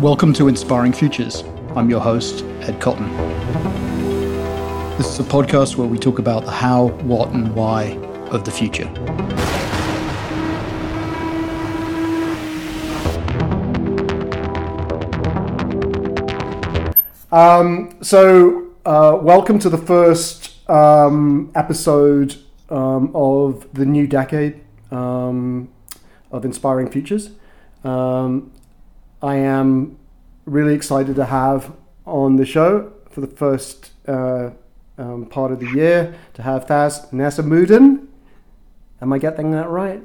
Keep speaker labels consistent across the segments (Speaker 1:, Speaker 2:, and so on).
Speaker 1: Welcome to Inspiring Futures. I'm your host, Ed Cotton. This is a podcast where we talk about the how, what, and why of the future.
Speaker 2: Um, so, uh, welcome to the first um, episode um, of the new decade um, of Inspiring Futures. Um, I am really excited to have on the show for the first uh, um, part of the year to have Thas Naseemuddeen. Am I getting that right?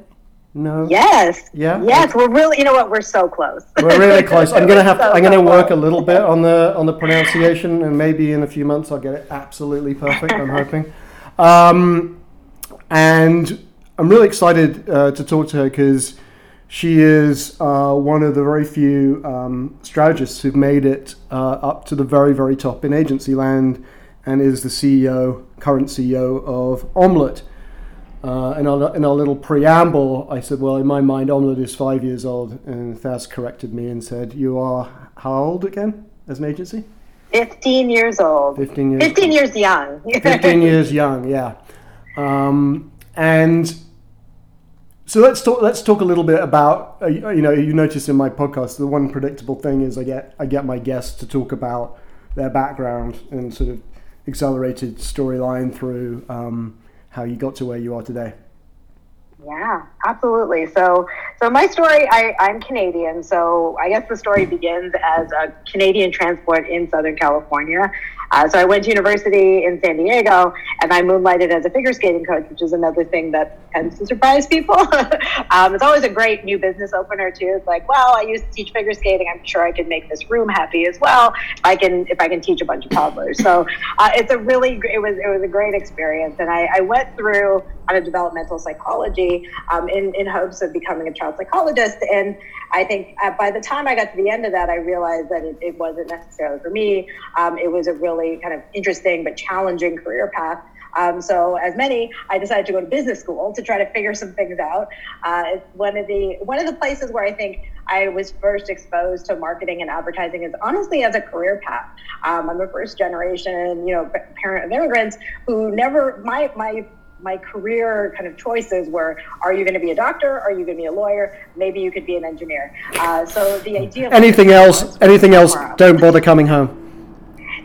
Speaker 2: No.
Speaker 3: Yes.
Speaker 2: Yeah?
Speaker 3: Yes, we're really. You know what? We're so close.
Speaker 2: We're really close. I'm gonna have.
Speaker 3: So
Speaker 2: I'm gonna work a little bit on the on the pronunciation, and maybe in a few months I'll get it absolutely perfect. I'm hoping. Um, and I'm really excited uh, to talk to her because she is uh, one of the very few um, strategists who've made it uh, up to the very very top in agency land, and is the CEO, current CEO of Omelet. Uh, in, our, in our little preamble, I said, Well, in my mind, Omelet is five years old. And Thas corrected me and said, You are how old again as an agency?
Speaker 3: Fifteen years old.
Speaker 2: 15 years.
Speaker 3: Fifteen years young.
Speaker 2: 15 years young, yeah. Um, and so let's talk. Let's talk a little bit about. Uh, you know, you notice in my podcast, the one predictable thing is I get I get my guests to talk about their background and sort of accelerated storyline through um, how you got to where you are today.
Speaker 3: Yeah, absolutely. So, so my story, I, I'm Canadian. So I guess the story begins as a Canadian transport in Southern California. Uh, so I went to university in San Diego, and I moonlighted as a figure skating coach, which is another thing that tends to surprise people. um, it's always a great new business opener too. It's like, well, I used to teach figure skating. I'm sure I can make this room happy as well. If I can, if I can teach a bunch of toddlers. So uh, it's a really, it was, it was a great experience, and I, I went through of developmental psychology um, in in hopes of becoming a child psychologist. And I think uh, by the time I got to the end of that, I realized that it, it wasn't necessarily for me. Um, it was a really kind of interesting but challenging career path. Um, so, as many, I decided to go to business school to try to figure some things out. Uh, one of the one of the places where I think I was first exposed to marketing and advertising is honestly as a career path. Um, I'm a first generation, you know, parent of immigrants who never my my my career kind of choices were are you going to be a doctor are you going to be a lawyer maybe you could be an engineer uh, so the idea of
Speaker 2: Anything else? Anything else? Don't bother coming home.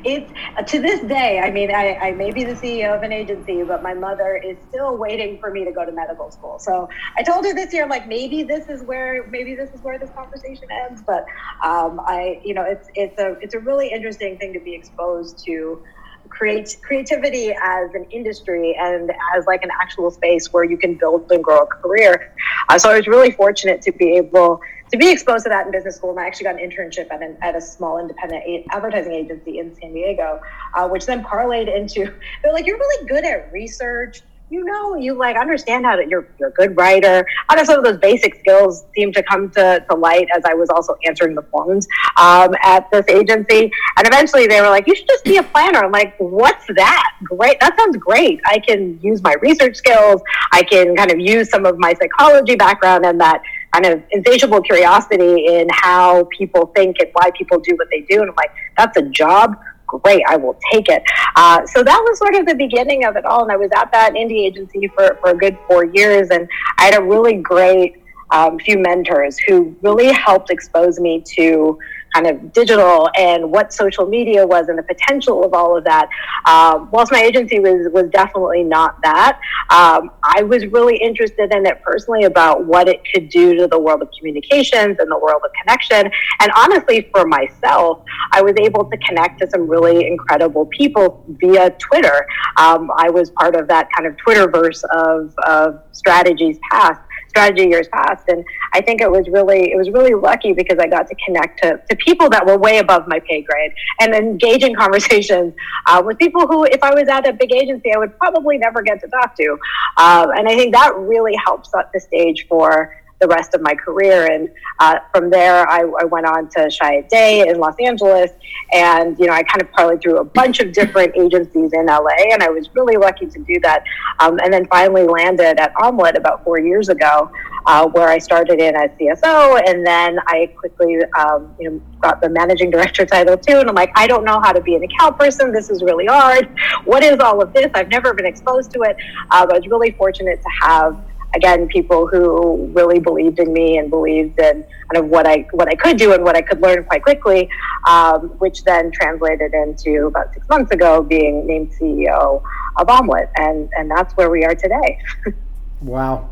Speaker 3: it's uh, to this day i mean I, I may be the ceo of an agency but my mother is still waiting for me to go to medical school so i told her this year i'm like maybe this is where maybe this is where this conversation ends but um, i you know it's it's a it's a really interesting thing to be exposed to create creativity as an industry and as like an actual space where you can build and grow a career. Uh, so I was really fortunate to be able to be exposed to that in business school. And I actually got an internship at, an, at a small independent advertising agency in San Diego, uh, which then parlayed into they're like, you're really good at research. You know, you like understand how that you're, you're a good writer. How some of those basic skills seem to come to, to light as I was also answering the phones um, at this agency? And eventually they were like, you should just be a planner. I'm like, what's that? Great. That sounds great. I can use my research skills. I can kind of use some of my psychology background and that kind of insatiable curiosity in how people think and why people do what they do. And I'm like, that's a job. Great, I will take it. Uh, so that was sort of the beginning of it all. And I was at that indie agency for, for a good four years. And I had a really great um, few mentors who really helped expose me to kind of digital and what social media was and the potential of all of that. Um, whilst my agency was was definitely not that, um, I was really interested in it personally about what it could do to the world of communications and the world of connection. And honestly, for myself, I was able to connect to some really incredible people via Twitter. Um, I was part of that kind of Twitterverse of, of strategies past strategy years past. And i think it was really it was really lucky because i got to connect to, to people that were way above my pay grade and engage in conversations uh, with people who if i was at a big agency i would probably never get to talk to. Um, and i think that really helps set the stage for the rest of my career. And uh, from there, I, I, went on to Chiat Day in Los Angeles. And, you know, I kind of parlayed through a bunch of different agencies in LA. And I was really lucky to do that. Um, and then finally landed at Omelet about four years ago. uh, where I started in as CSO, and then I quickly, um, you know, got the managing director title too. And I'm like, I don't know how to be an account person. This is really hard. What is all of this? I've never been exposed to it. Uh, but I was really fortunate to have again people who really believed in me and believed in kind of what I what I could do and what I could learn quite quickly, um, which then translated into about six months ago being named CEO of Omelet, and and that's where we are today.
Speaker 2: wow.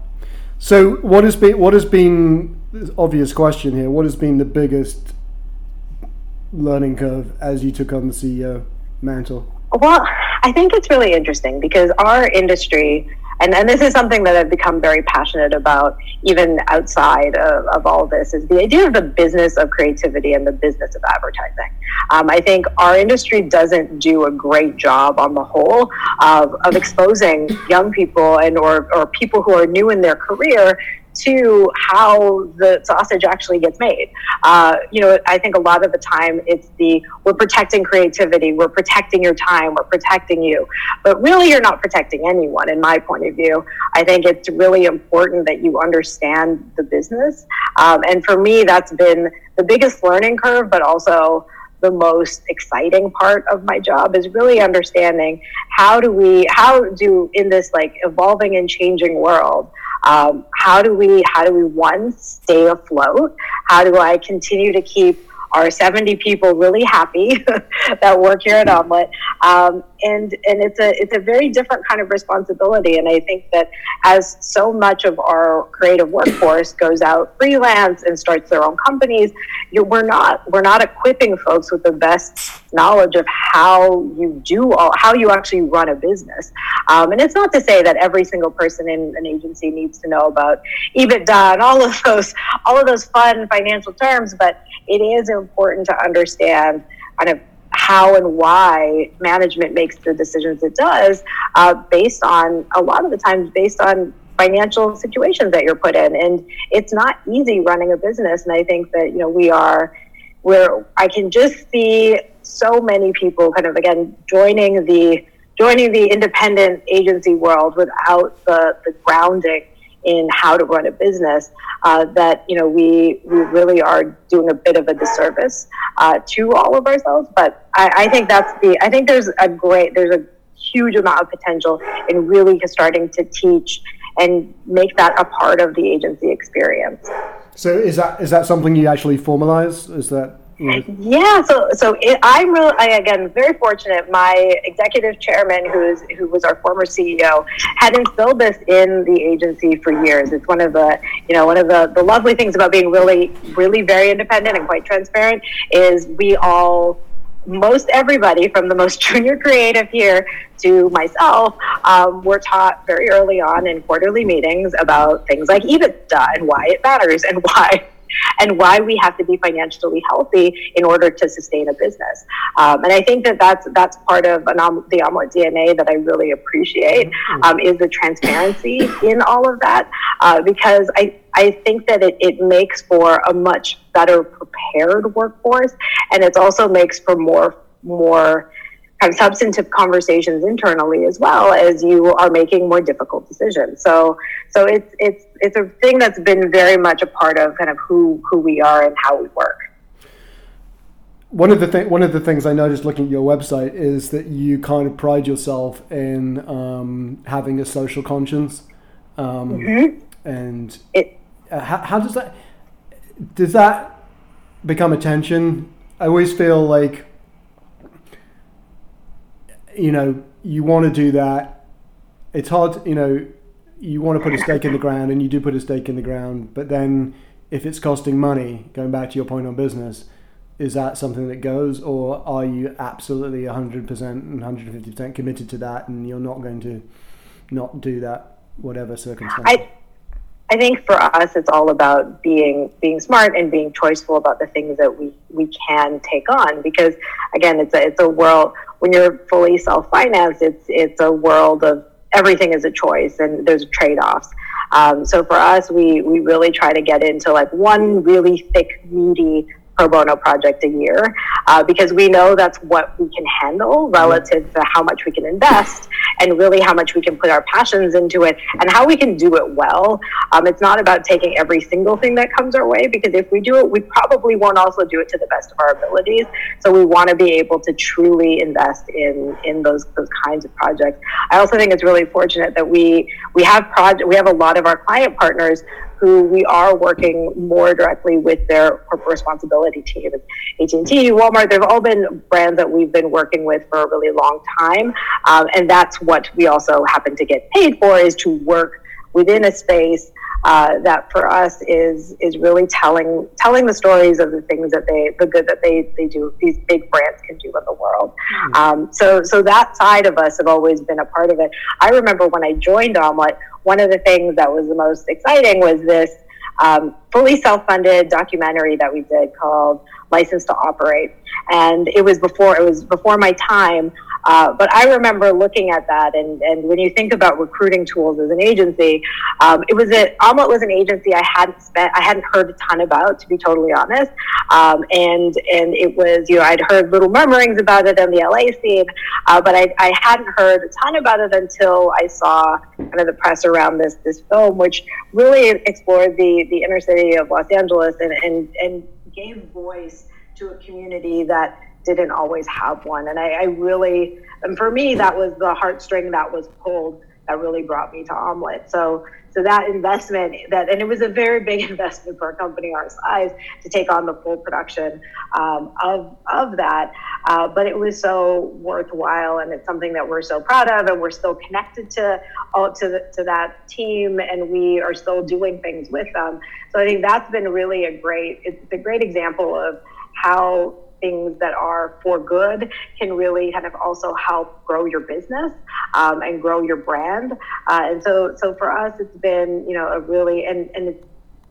Speaker 2: So what has been what has been obvious question here? What has been the biggest learning curve as you took on the CEO mantle?
Speaker 3: Well, I think it's really interesting because our industry and, and this is something that I've become very passionate about, even outside of, of all this, is the idea of the business of creativity and the business of advertising. Um, I think our industry doesn't do a great job on the whole of, of exposing young people and or, or people who are new in their career to how the sausage actually gets made. Uh, you know, I think a lot of the time it's the we're protecting creativity, we're protecting your time, we're protecting you. But really, you're not protecting anyone, in my point of view. I think it's really important that you understand the business. Um, and for me, that's been the biggest learning curve, but also the most exciting part of my job is really understanding how do we how do in this like evolving and changing world um, how do we how do we one stay afloat? How do I continue to keep our 70 people really happy that work here at Omelet. Um, and and it's a it's a very different kind of responsibility. And I think that as so much of our creative workforce goes out freelance and starts their own companies, you, we're not we're not equipping folks with the best knowledge of how you do all how you actually run a business. Um, and it's not to say that every single person in an agency needs to know about EBITDA and all of those all of those fun financial terms, but it is important to understand kind of how and why management makes the decisions it does uh, based on a lot of the times based on financial situations that you're put in. And it's not easy running a business. And i think that you know we are where i can just see so many people kind of again joining the joining the independent agency world without the, the grounding in how to run a business uh, that you know we we really are doing a bit of a disservice uh, to all of ourselves. But I, I, think that's the I think there's a great there's a huge amount of potential in really starting to teach and make that a part of the agency experience.
Speaker 2: So is that is that something you actually formalize? Is that
Speaker 3: yeah, so so it, I'm really I, again very fortunate. My executive chairman, who's who was our former CEO, had instilled this in the agency for years. It's one of the you know one of the the lovely things about being really really very independent and quite transparent is we all most everybody from the most junior creative here to myself um, were taught very early on in quarterly meetings about things like EBITDA and why it matters and why and why we have to be financially healthy in order to sustain a business. Um, and I think that that's that's part of an, the omelet DNA that I really appreciate mm-hmm. um, is the transparency in all of that uh, because I. I think that it, it makes for a much better prepared workforce, and it also makes for more more have substantive conversations internally as well as you are making more difficult decisions. So so it's it's it's a thing that's been very much a part of kind of who who we are and how we work.
Speaker 2: One of the th- one of the things I noticed looking at your website is that you kind of pride yourself in um, having a social conscience, um, mm-hmm. and it, uh, how, how does that does that become a tension? I always feel like you know, you want to do that. It's hard, you know, you want to put a stake in the ground and you do put a stake in the ground, but then if it's costing money, going back to your point on business, is that something that goes or are you absolutely 100% and 150% committed to that and you're not going to not do that whatever circumstance?
Speaker 3: I, I think for us, it's all about being being smart and being choiceful about the things that we, we can take on. Because again, it's a it's a world when you're fully self financed. It's it's a world of everything is a choice and there's trade offs. Um, so for us, we we really try to get into like one really thick, meaty pro bono project a year uh, because we know that's what we can handle relative to how much we can invest and really how much we can put our passions into it and how we can do it well. Um, it's not about taking every single thing that comes our way because if we do it, we probably won't also do it to the best of our abilities. So we want to be able to truly invest in in those those kinds of projects. I also think it's really fortunate that we we have project we have a lot of our client partners who we are working more directly with their corporate responsibility team. AT&T, Walmart, they've all been brands that we've been working with for a really long time. Um, and that's what we also happen to get paid for is to work within a space uh, that for us is is really telling telling the stories of the things that they the good that they they do these big brands can do in the world. Mm. Um, so so that side of us have always been a part of it. I remember when I joined Omelet, one of the things that was the most exciting was this um, fully self-funded documentary that we did called License to Operate, and it was before it was before my time. Uh, but I remember looking at that, and, and when you think about recruiting tools as an agency, um, it was a Omelet was an agency I hadn't spent, I hadn't heard a ton about, to be totally honest. Um, and and it was, you know, I'd heard little murmurings about it in the LA scene, uh, but I, I hadn't heard a ton about it until I saw kind of the press around this this film, which really explored the the inner city of Los Angeles and and and gave voice to a community that didn't always have one. And I, I really, and for me, that was the heartstring that was pulled that really brought me to Omelet. So, so that investment that, and it was a very big investment for a company our size to take on the full production um, of, of that. Uh, but it was so worthwhile and it's something that we're so proud of and we're still connected to all to, the, to that team and we are still doing things with them. So I think that's been really a great, it's a great example of how things that are for good can really kind of also help grow your business um, and grow your brand. Uh, and so, so for us, it's been you know a really and and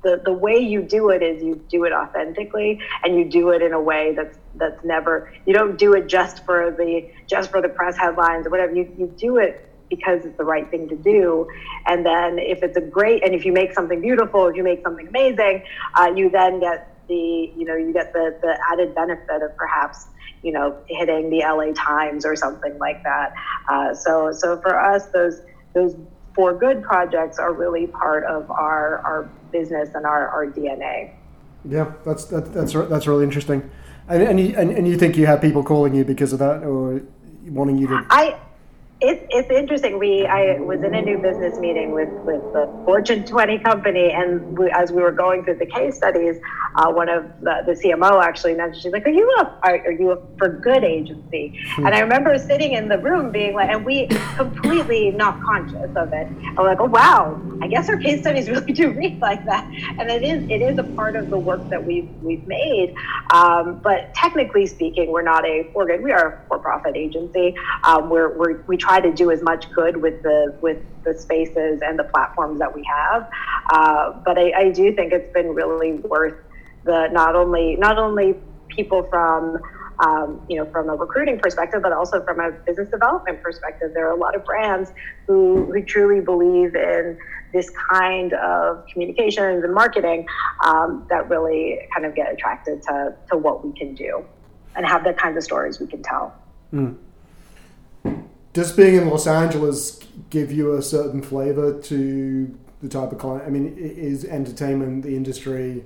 Speaker 3: the the way you do it is you do it authentically and you do it in a way that's that's never you don't do it just for the just for the press headlines or whatever you you do it because it's the right thing to do. And then if it's a great, and if you make something beautiful, if you make something amazing, uh, you then get the you know you get the the added benefit of perhaps you know hitting the LA Times or something like that. Uh, so so for us those those for good projects are really part of our our business and our, our DNA.
Speaker 2: Yeah, that's that, that's that's really interesting. And and you, and, and you think you have people calling you because of that or wanting you to
Speaker 3: I it's, it's interesting. We I was in a new business meeting with with the Fortune 20 company, and we, as we were going through the case studies, uh, one of the, the CMO actually mentioned, she's like, "Are you a are, are you a for good agency?" Hmm. And I remember sitting in the room being like, and we completely not conscious of it. I'm like, "Oh wow, I guess our case studies really do read like that." And it is it is a part of the work that we've we've made. Um, but technically speaking, we're not a for good. We are a for profit agency. Um, we're, we're we try to do as much good with the with the spaces and the platforms that we have. Uh, but I, I do think it's been really worth the not only not only people from um, you know, from a recruiting perspective, but also from a business development perspective. There are a lot of brands who, who truly believe in this kind of communications and marketing um, that really kind of get attracted to, to what we can do and have the kinds of stories we can tell. Mm
Speaker 2: does being in Los Angeles give you a certain flavor to the type of client? I mean, is entertainment the industry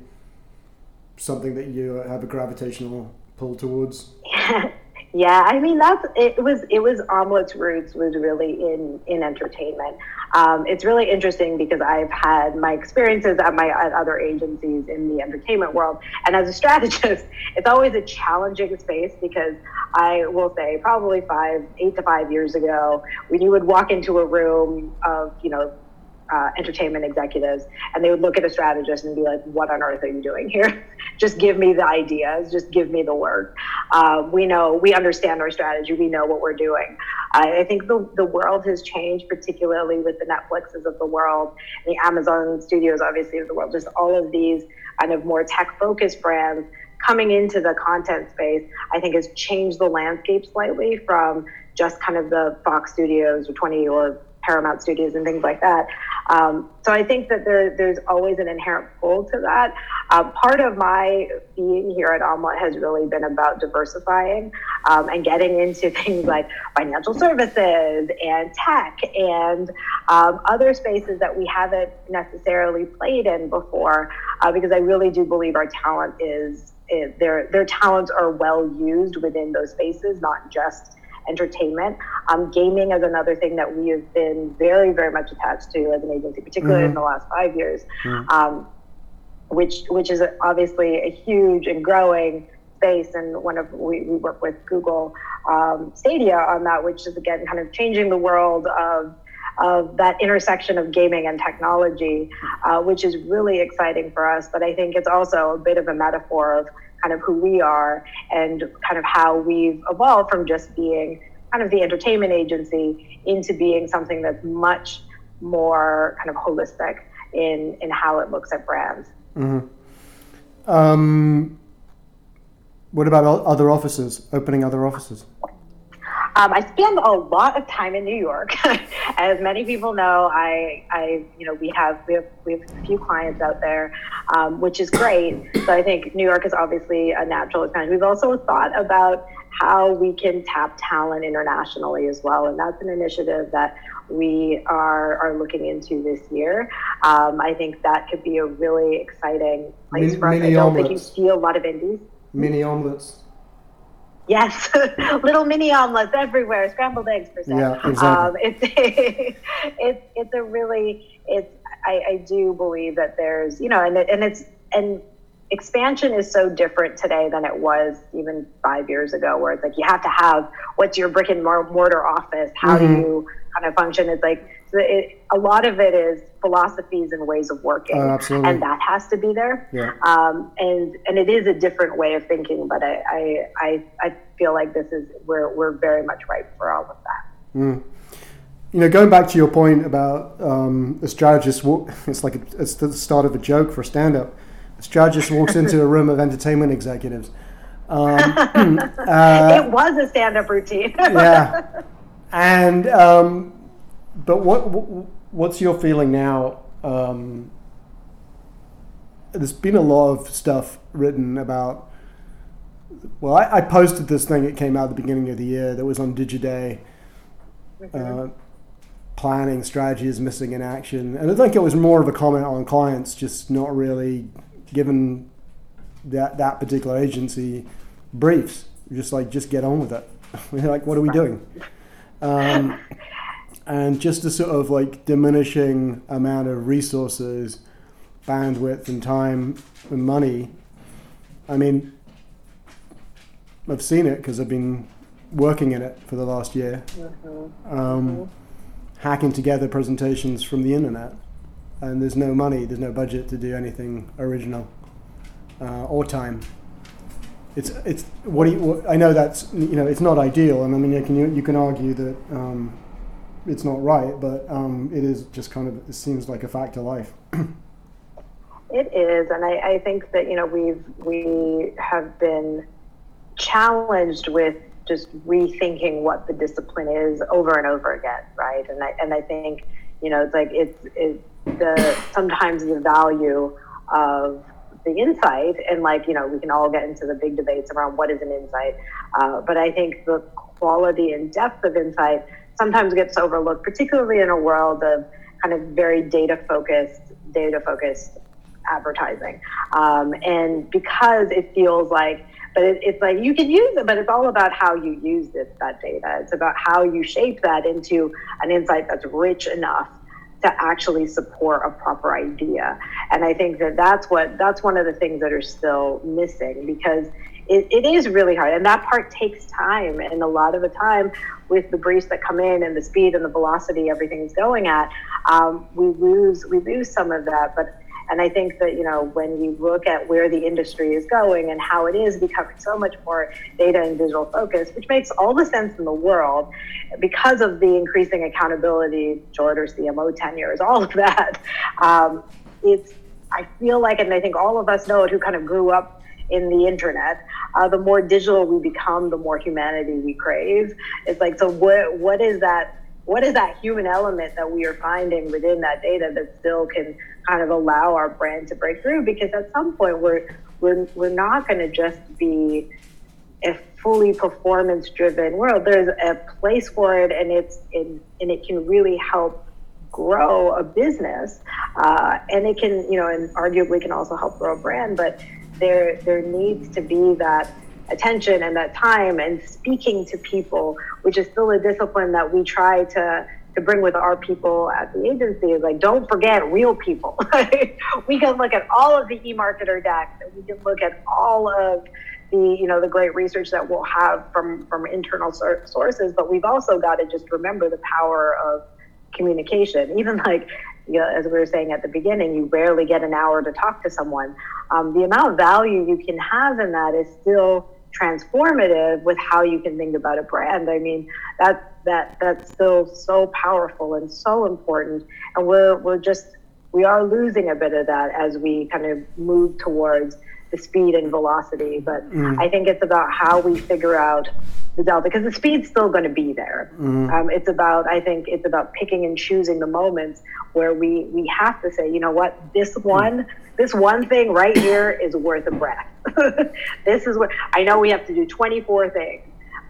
Speaker 2: something that you have a gravitational pull towards?
Speaker 3: I mean that's it was it was omelet's roots was really in in entertainment. Um, it's really interesting because I've had my experiences at my at other agencies in the entertainment world, and as a strategist, it's always a challenging space because I will say probably five eight to five years ago, when you would walk into a room of you know uh, entertainment executives, and they would look at a strategist and be like, "What on earth are you doing here? just give me the ideas, just give me the work." Uh, we know, we understand our strategy, we know what we're doing. I think the the world has changed, particularly with the Netflixes of the world, the Amazon Studios, obviously of the world, just all of these kind of more tech focused brands coming into the content space. I think has changed the landscape slightly from just kind of the Fox Studios or 20 or Paramount Studios and things like that. Um, so I think that there, there's always an inherent pull to that. Uh, part of my being here at Omelet has really been about diversifying um, and getting into things like financial services and tech and um, other spaces that we haven't necessarily played in before, uh, because I really do believe our talent is, is their their talents are well used within those spaces, not just entertainment. Um, gaming is another thing that we have been very, very much attached to as an agency, particularly mm-hmm. in the last five years, mm-hmm. um, which which is obviously a huge and growing space. And one of we, we work with Google um, Stadia on that, which is again kind of changing the world of of that intersection of gaming and technology, uh, which is really exciting for us. But I think it's also a bit of a metaphor of kind of who we are and kind of how we've evolved from just being kind of the entertainment agency into being something that's much more kind of holistic in in how it looks at brands.
Speaker 2: Mm-hmm. Um, what about other offices? Opening other offices?
Speaker 3: Um, I spend a lot of time in New York. As many people know, I, I, you know, we have we have we have a few clients out there, um, which is great. So I think New York is obviously a natural expansion. We've also thought about how we can tap talent internationally as well, and that's an initiative that we are are looking into this year. Um, I think that could be a really exciting place mini, for us. I don't omelets. think you see a lot of indies.
Speaker 2: Mini omelets.
Speaker 3: Yes, little mini omelets everywhere, scrambled eggs per se.
Speaker 2: Yeah, exactly. Um,
Speaker 3: it's it's it's a really it's I, I do believe that there's you know and it, and it's and expansion is so different today than it was even five years ago, where it's like you have to have what's your brick and mortar office, how mm-hmm. do you kind of function? It's like it, a lot of it is philosophies and ways of working,
Speaker 2: uh,
Speaker 3: and that has to be there.
Speaker 2: Yeah.
Speaker 3: Um, and and it is a different way of thinking, but I I, I, I feel like this is we're we're very much ripe for all of that.
Speaker 2: Mm. You know, going back to your point about um, a strategist, it's like a, it's the start of a joke for a stand-up. A just walks into a room of entertainment executives. Um,
Speaker 3: uh, it was a stand-up routine.
Speaker 2: yeah, and um, but what, what's your feeling now? Um, there's been a lot of stuff written about. Well, I, I, posted this thing. It came out at the beginning of the year. That was on Digiday. Uh, planning strategy is missing in action, and I think it was more of a comment on clients just not really given that that particular agency briefs. Just like just get on with it. We're like, what are we doing? Um, and just a sort of like diminishing amount of resources, bandwidth, and time and money. I mean, I've seen it because I've been working in it for the last year, mm-hmm. Um, mm-hmm. hacking together presentations from the internet, and there's no money, there's no budget to do anything original uh, or time. It's it's what, you, what, I know that's you know it's not ideal, and I mean you can you can argue that um, it's not right, but um, it is just kind of it seems like a fact of life.
Speaker 3: it is, and I, I think that you know we've we have been challenged with just rethinking what the discipline is over and over again, right? And I and I think you know it's like it's it's the sometimes the value of the insight and like you know we can all get into the big debates around what is an insight uh, but i think the quality and depth of insight sometimes gets overlooked, particularly in a world of kind of very data focused, data focused advertising. Um, and because it feels like, but it, it's like you can use it, but it's all about how you use it, that data. It's about how you shape that into an insight that's rich enough to actually support a proper idea. And I think that that's what that's one of the things that are still missing because it, it is really hard. And that part takes time. And a lot of the time with the briefs that come in and the speed and the velocity everything's going at um, we lose we lose some of that. But and I think that you know when you look at where the industry is going and how it is becoming so much more data and digital focused, which makes all the sense in the world, because of the increasing accountability, shorter CMO tenures, all of that. Um, it's I feel like, and I think all of us know it, who kind of grew up in the internet. Uh, the more digital we become, the more humanity we crave. It's like, so what, what is that what is that human element that we are finding within that data that still can kind of allow our brand to break through? Because at some point we're we're we're not going to just be a fully performance driven world. There's a place for it, and it's in, and it can really help grow a business, uh, and it can you know, and arguably can also help grow a brand. But there there needs to be that attention and that time and speaking to people, which is still a discipline that we try to to bring with our people at the agency is like don't forget real people. we can look at all of the eMarketer decks and we can look at all of the you know the great research that we'll have from from internal sources, but we've also got to just remember the power of communication. Even like you know, as we were saying at the beginning, you rarely get an hour to talk to someone. Um, the amount of value you can have in that is still transformative with how you can think about a brand. I mean, that that that's still so powerful and so important. And we're we're just we are losing a bit of that as we kind of move towards the speed and velocity. But mm. I think it's about how we figure out the delta because the speed's still going to be there. Mm. Um, it's about I think it's about picking and choosing the moments where we we have to say, you know what, this one. Mm this one thing right here is worth a breath. this is what I know we have to do 24 things.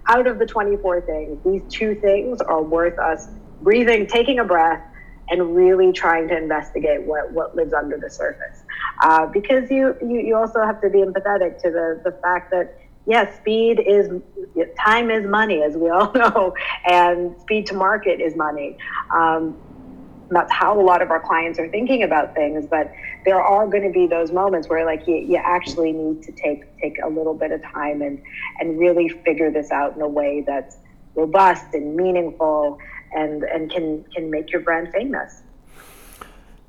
Speaker 3: Out of the 24 things, these two things are worth us breathing, taking a breath, and really trying to investigate what, what lives under the surface. Uh, because you, you, you also have to be empathetic to the, the fact that, yes, speed is, time is money, as we all know, and speed to market is money. Um, that's how a lot of our clients are thinking about things but there are going to be those moments where like you, you actually need to take take a little bit of time and and really figure this out in a way that's robust and meaningful and and can can make your brand famous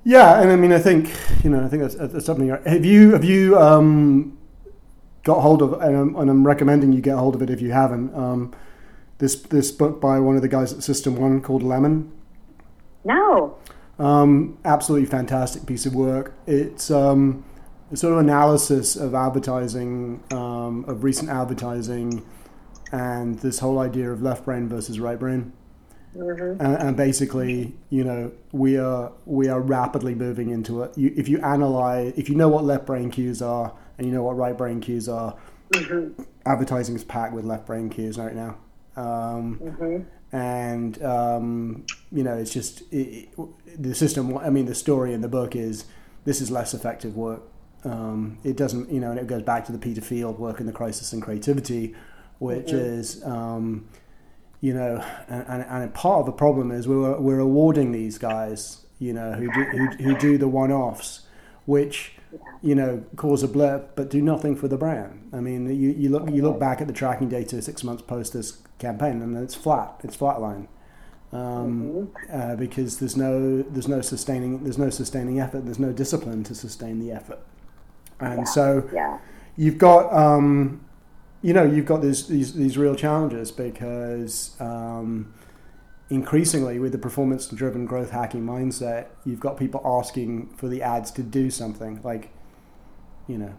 Speaker 2: yeah and i mean i think you know i think that's, that's something have you have you um got hold of and I'm, and I'm recommending you get hold of it if you haven't um this this book by one of the guys at system one called lemon
Speaker 3: no.
Speaker 2: Um, absolutely fantastic piece of work. It's um, a sort of analysis of advertising, um, of recent advertising, and this whole idea of left brain versus right brain. Mm-hmm. And, and, basically, you know, we are we are rapidly moving into it. You, if you analyze, if you know what left brain cues are, and you know what right brain cues are, mm-hmm. advertising is packed with left brain cues right now. Um, mm-hmm and um, you know it's just it, the system. I mean, the story in the book is this is less effective work. Um, it doesn't, you know, and it goes back to the Peter Field work in the crisis and creativity, which mm-hmm. is, um, you know, and, and part of the problem is we're we're awarding these guys, you know, who do, who, who do the one-offs, which you know, cause a blip, but do nothing for the brand. I mean, you, you look you look back at the tracking data six months post this campaign, and it's flat. It's flatline um, mm-hmm. uh, because there's no there's no sustaining there's no sustaining effort. There's no discipline to sustain the effort, and
Speaker 3: yeah.
Speaker 2: so
Speaker 3: yeah.
Speaker 2: you've got um, you know you've got these these, these real challenges because. Um, increasingly with the performance driven growth hacking mindset, you've got people asking for the ads to do something like, you know,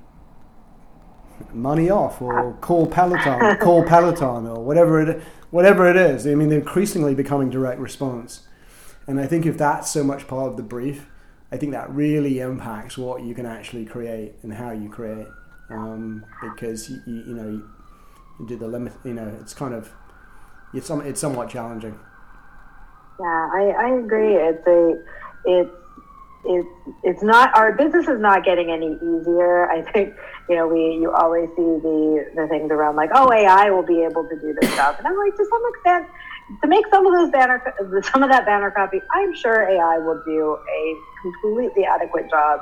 Speaker 2: money off or call Peloton, call Peloton or whatever it whatever it is. I mean, they're increasingly becoming direct response, and I think if that's so much part of the brief, I think that really impacts what you can actually create and how you create, um, because you, you, you know you, do the limit. You know, it's kind of it's some it's somewhat challenging.
Speaker 3: Yeah, I, I agree. It's a it's it's it's not our business is not getting any easier. I think you know we you always see the the things around like oh AI will be able to do this stuff, and I'm like to some extent to make some of those banner some of that banner copy, I'm sure AI will do a completely adequate job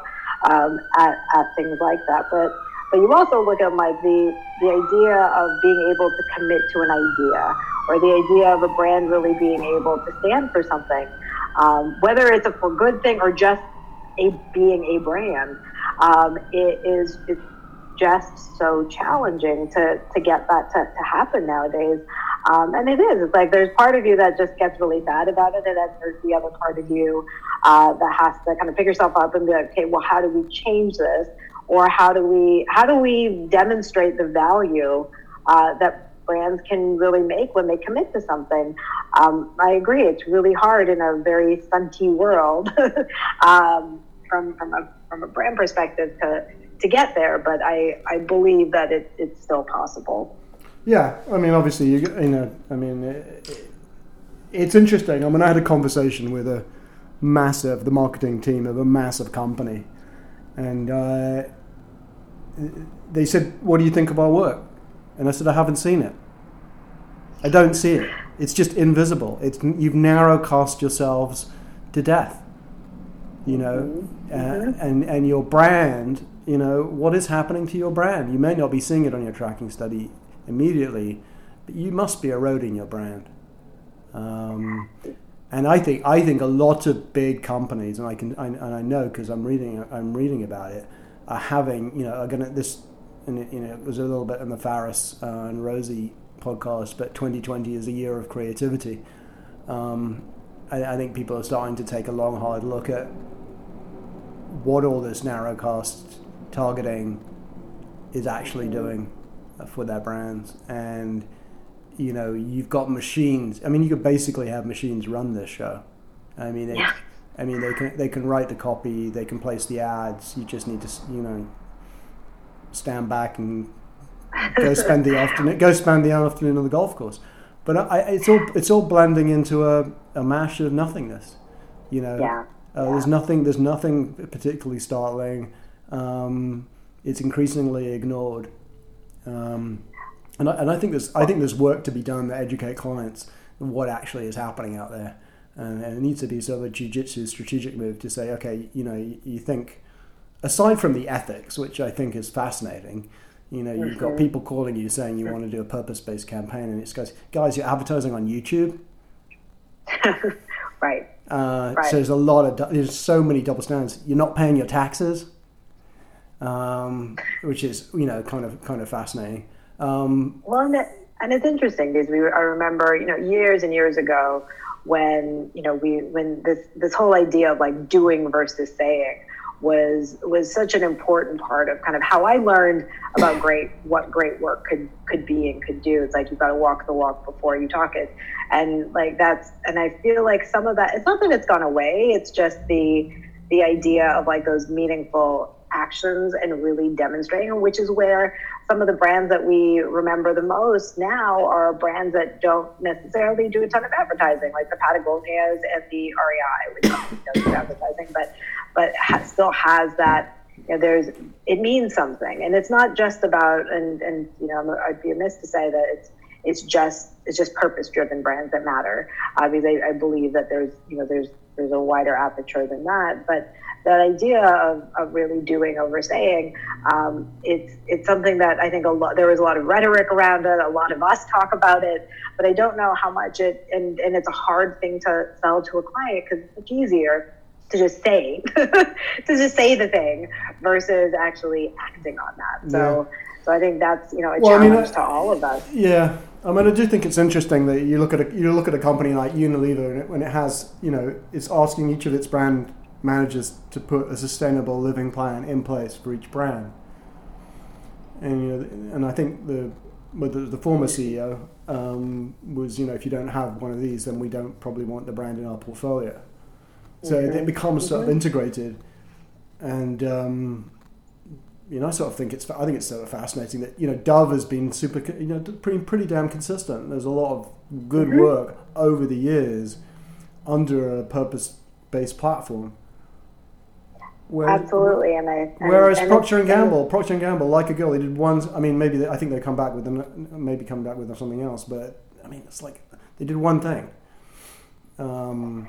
Speaker 3: um, at at things like that, but. But you also look at like the the idea of being able to commit to an idea or the idea of a brand really being able to stand for something, um, whether it's a for good thing or just a being a brand, um, it is it's just so challenging to to get that to, to happen nowadays. Um, and it is. It's like there's part of you that just gets really bad about it, and then there's the other part of you uh, that has to kind of pick yourself up and be like, okay, well, how do we change this, or how do we how do we demonstrate the value uh, that brands can really make when they commit to something. Um, I agree. It's really hard in a very stunty world um, from from a from a brand perspective to to get there. But I I believe that it, it's still possible.
Speaker 2: Yeah, I mean, obviously, you, you know, I mean, it, it's interesting. I mean, I had a conversation with a massive, the marketing team of a massive company, and uh, they said, "What do you think of our work?" And I said, "I haven't seen it. I don't see it. It's just invisible. It's you've narrow cast yourselves to death. You know, mm-hmm. uh, and and your brand. You know, what is happening to your brand? You may not be seeing it on your tracking study immediately, but you must be eroding your brand." Um, and I think I think a lot of big companies, and I can I, and I know because I'm reading I'm reading about it, are having you know are going to this, and it, you know it was a little bit in the Faris uh, and Rosie podcast, but 2020 is a year of creativity. Um, I, I, think people are starting to take a long hard look at what all this narrowcast targeting is actually doing for their brands and you know, you've got machines. I mean, you could basically have machines run this show. I mean, they, yeah. I mean, they can they can write the copy, they can place the ads. You just need to, you know, stand back and go spend the afternoon, go spend the afternoon on the golf course. But I, it's all it's all blending into a, a mash of nothingness. You know,
Speaker 3: yeah.
Speaker 2: Uh,
Speaker 3: yeah.
Speaker 2: there's nothing there's nothing particularly startling. Um, it's increasingly ignored. Um, and I, and I think there's I think there's work to be done to educate clients what actually is happening out there, and, and it needs to be sort of a jujitsu strategic move to say, okay, you know, you, you, think aside from the ethics, which I think is fascinating. You know, you've got mm-hmm. people calling you saying you want to do a purpose-based campaign, and it's guys, guys, you're advertising on YouTube.
Speaker 3: right.
Speaker 2: Uh, right. So there's a lot of there's so many double standards. You're not paying your taxes, um, which is you know kind of kind of fascinating.
Speaker 3: Um, well, and, it, and it's interesting because we I remember you know years and years ago when you know we when this this whole idea of like doing versus saying was was such an important part of kind of how I learned about great what great work could could be and could do. It's like you've got to walk the walk before you talk it, and like that's and I feel like some of that it's not that it's gone away. It's just the the idea of like those meaningful actions and really demonstrating, which is where some of the brands that we remember the most now are brands that don't necessarily do a ton of advertising, like the Patagonias and the REI, which does do advertising, but but ha- still has that. You know, there's it means something, and it's not just about and and you know I'd be amiss to say that it's it's just it's just purpose driven brands that matter. Obviously, I, I believe that there's you know there's there's a wider aperture than that, but that idea of, of really doing over saying, um, it's it's something that I think a lot there was a lot of rhetoric around it. A lot of us talk about it, but I don't know how much it and and it's a hard thing to sell to a client because it's much easier to just say to just say the thing versus actually acting on that. So yeah. so I think that's you know a well, challenge I mean, to all of us.
Speaker 2: Yeah. I mean, I do think it's interesting that you look at a you look at a company like Unilever, and it, when it has, you know, it's asking each of its brand managers to put a sustainable living plan in place for each brand. And you know, and I think the the, the former CEO um, was, you know, if you don't have one of these, then we don't probably want the brand in our portfolio. So okay. it becomes sort of integrated, and um, you know, I sort of think it's I think it's sort of fascinating that you know Dove has been super, you know, pretty pretty damn consistent. There's a lot of good mm-hmm. work over the years under a purpose-based platform
Speaker 3: Absolutely, and I. And,
Speaker 2: whereas and Procter and Gamble, Procter and Gamble, like a girl, they did one. I mean, maybe they, I think they come back with them, maybe come back with something else. But I mean, it's like they did one thing. Um,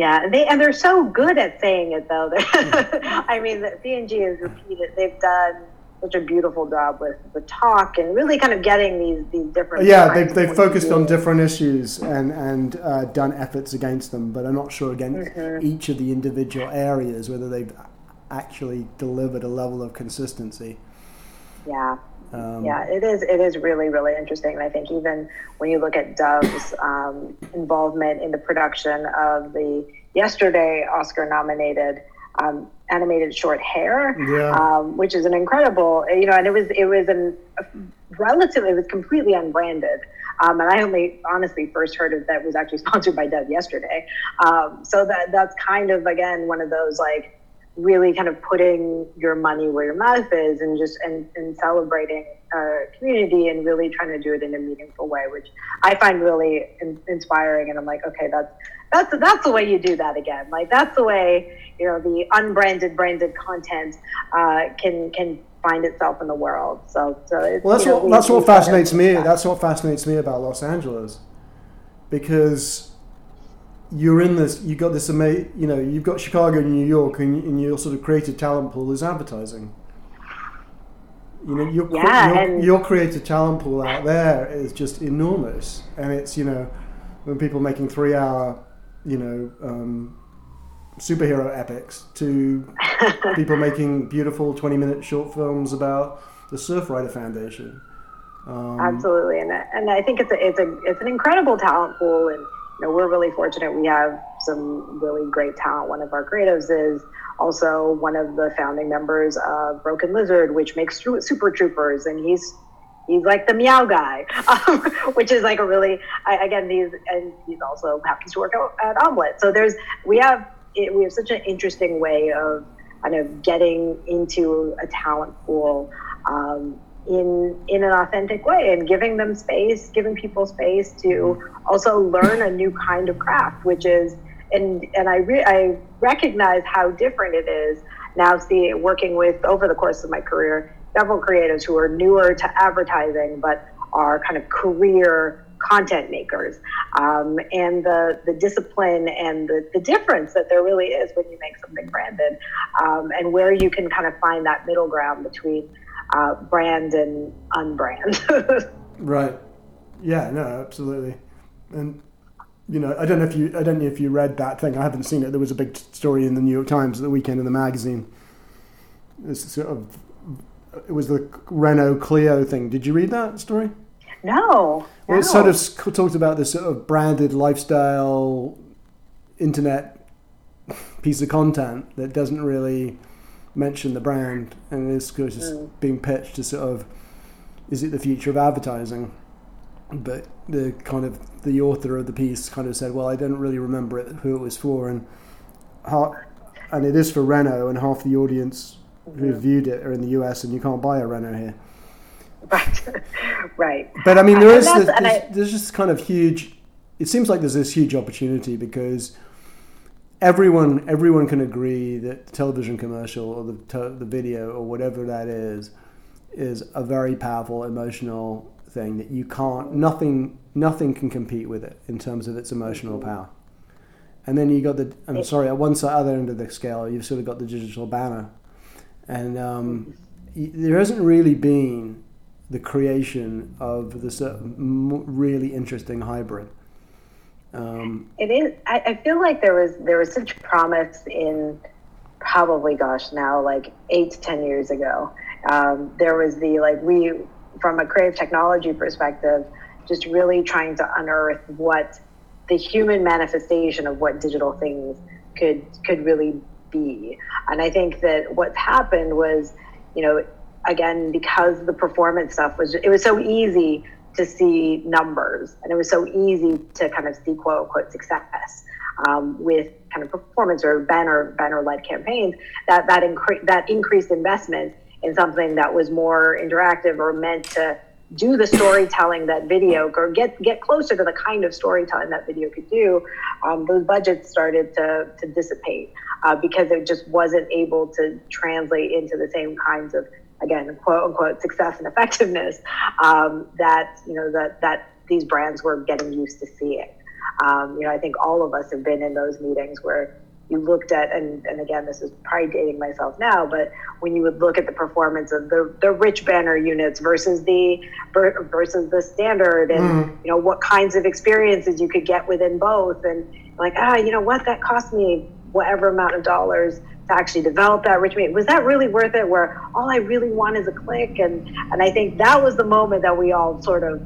Speaker 3: yeah, they and they're so good at saying it though. I mean, P&G is repeated. They've done such a beautiful job with the talk and really kind of getting these these different.
Speaker 2: Yeah, they've, they've focused on different issues and and uh, done efforts against them, but I'm not sure against mm-hmm. each of the individual areas whether they've actually delivered a level of consistency.
Speaker 3: Yeah. Um, yeah, it is. It is really, really interesting. And I think even when you look at Dove's um, involvement in the production of the yesterday Oscar-nominated um, animated short hair,
Speaker 2: yeah.
Speaker 3: um, which is an incredible, you know, and it was it was an relatively, it was completely unbranded. Um, and I only honestly first heard of that was actually sponsored by Dove yesterday. Um, so that that's kind of again one of those like really kind of putting your money where your mouth is and just and, and celebrating uh, community and really trying to do it in a meaningful way, which I find really in, inspiring. And I'm like, okay, that's that's that's the way you do that again. Like that's the way you know the unbranded branded content uh, can can find itself in the world. So, so
Speaker 2: well, that's
Speaker 3: what
Speaker 2: know, that's what fascinates me. That. That's what fascinates me about Los Angeles, because you're in this. You've got this amazing. You know, you've got Chicago and New York, and, and your sort of creative talent pool is advertising. You know, your,
Speaker 3: yeah,
Speaker 2: your, your creative talent pool out there is just enormous, and it's you know, when people making three hour, you know. Um, superhero epics to people making beautiful 20 minute short films about the Surfrider Foundation.
Speaker 3: Um, Absolutely, and and I think it's a it's a it's an incredible talent pool, and know we're really fortunate. We have some really great talent. One of our creatives is also one of the founding members of Broken Lizard, which makes Super Troopers, and he's he's like the meow guy, um, which is like a really again these and he's also happens to work at Omelet. So there's we have it, we have such an interesting way of kind of getting into a talent pool um, in in an authentic way and giving them space, giving people space to also learn a new kind of craft, which is and and I re- I recognize how different it is now. See, working with over the course of my career, several creatives who are newer to advertising, but are kind of career content makers um, and the, the discipline and the, the difference that there really is when you make something branded um, and where you can kind of find that middle ground between uh, brand and unbrand.
Speaker 2: right. Yeah, no, absolutely. And you know, I don't know if you I don't know if you read that thing. I haven't seen it. There was a big story in the New York Times at the weekend in the magazine. This sort of it was the Renault Clio thing. Did you read that story?
Speaker 3: No.
Speaker 2: Well, it sort of talked about this sort of branded lifestyle internet piece of content that doesn't really mention the brand and is just mm. being pitched to sort of is it the future of advertising? But the kind of the author of the piece kind of said, well, I don't really remember it, who it was for, and how, and it is for Renault, and half the audience who viewed it are in the US, and you can't buy a Renault here.
Speaker 3: Right. right.
Speaker 2: But I mean, there is this, there's, I, there's just kind of huge. It seems like there's this huge opportunity because everyone everyone can agree that the television commercial or the the video or whatever that is is a very powerful emotional thing that you can't nothing nothing can compete with it in terms of its emotional mm-hmm. power. And then you got the I'm sorry at one side other end of the scale you've sort of got the digital banner, and um, there hasn't really been the creation of this really interesting hybrid.
Speaker 3: Um, it is. I, I, feel like there was there was such promise in probably, gosh, now like eight to ten years ago. Um, there was the like we from a creative technology perspective, just really trying to unearth what the human manifestation of what digital things could could really be. And I think that what's happened was, you know, again because the performance stuff was it was so easy to see numbers. And it was so easy to kind of see quote unquote success um, with kind of performance or banner banner led campaigns that that incre- that increased investment in something that was more interactive or meant to do the storytelling that video or get get closer to the kind of storytelling that video could do um, those budgets started to, to dissipate uh, because it just wasn't able to translate into the same kinds of again, quote unquote, success and effectiveness um, that you know that that these brands were getting used to seeing. Um, you know, I think all of us have been in those meetings where you looked at, and, and again, this is probably dating myself now, but when you would look at the performance of the, the rich banner units versus the versus the standard, and mm. you know what kinds of experiences you could get within both, and like ah, you know what, that cost me whatever amount of dollars to actually develop that rich media. Was that really worth it? Where all I really want is a click, and and I think that was the moment that we all sort of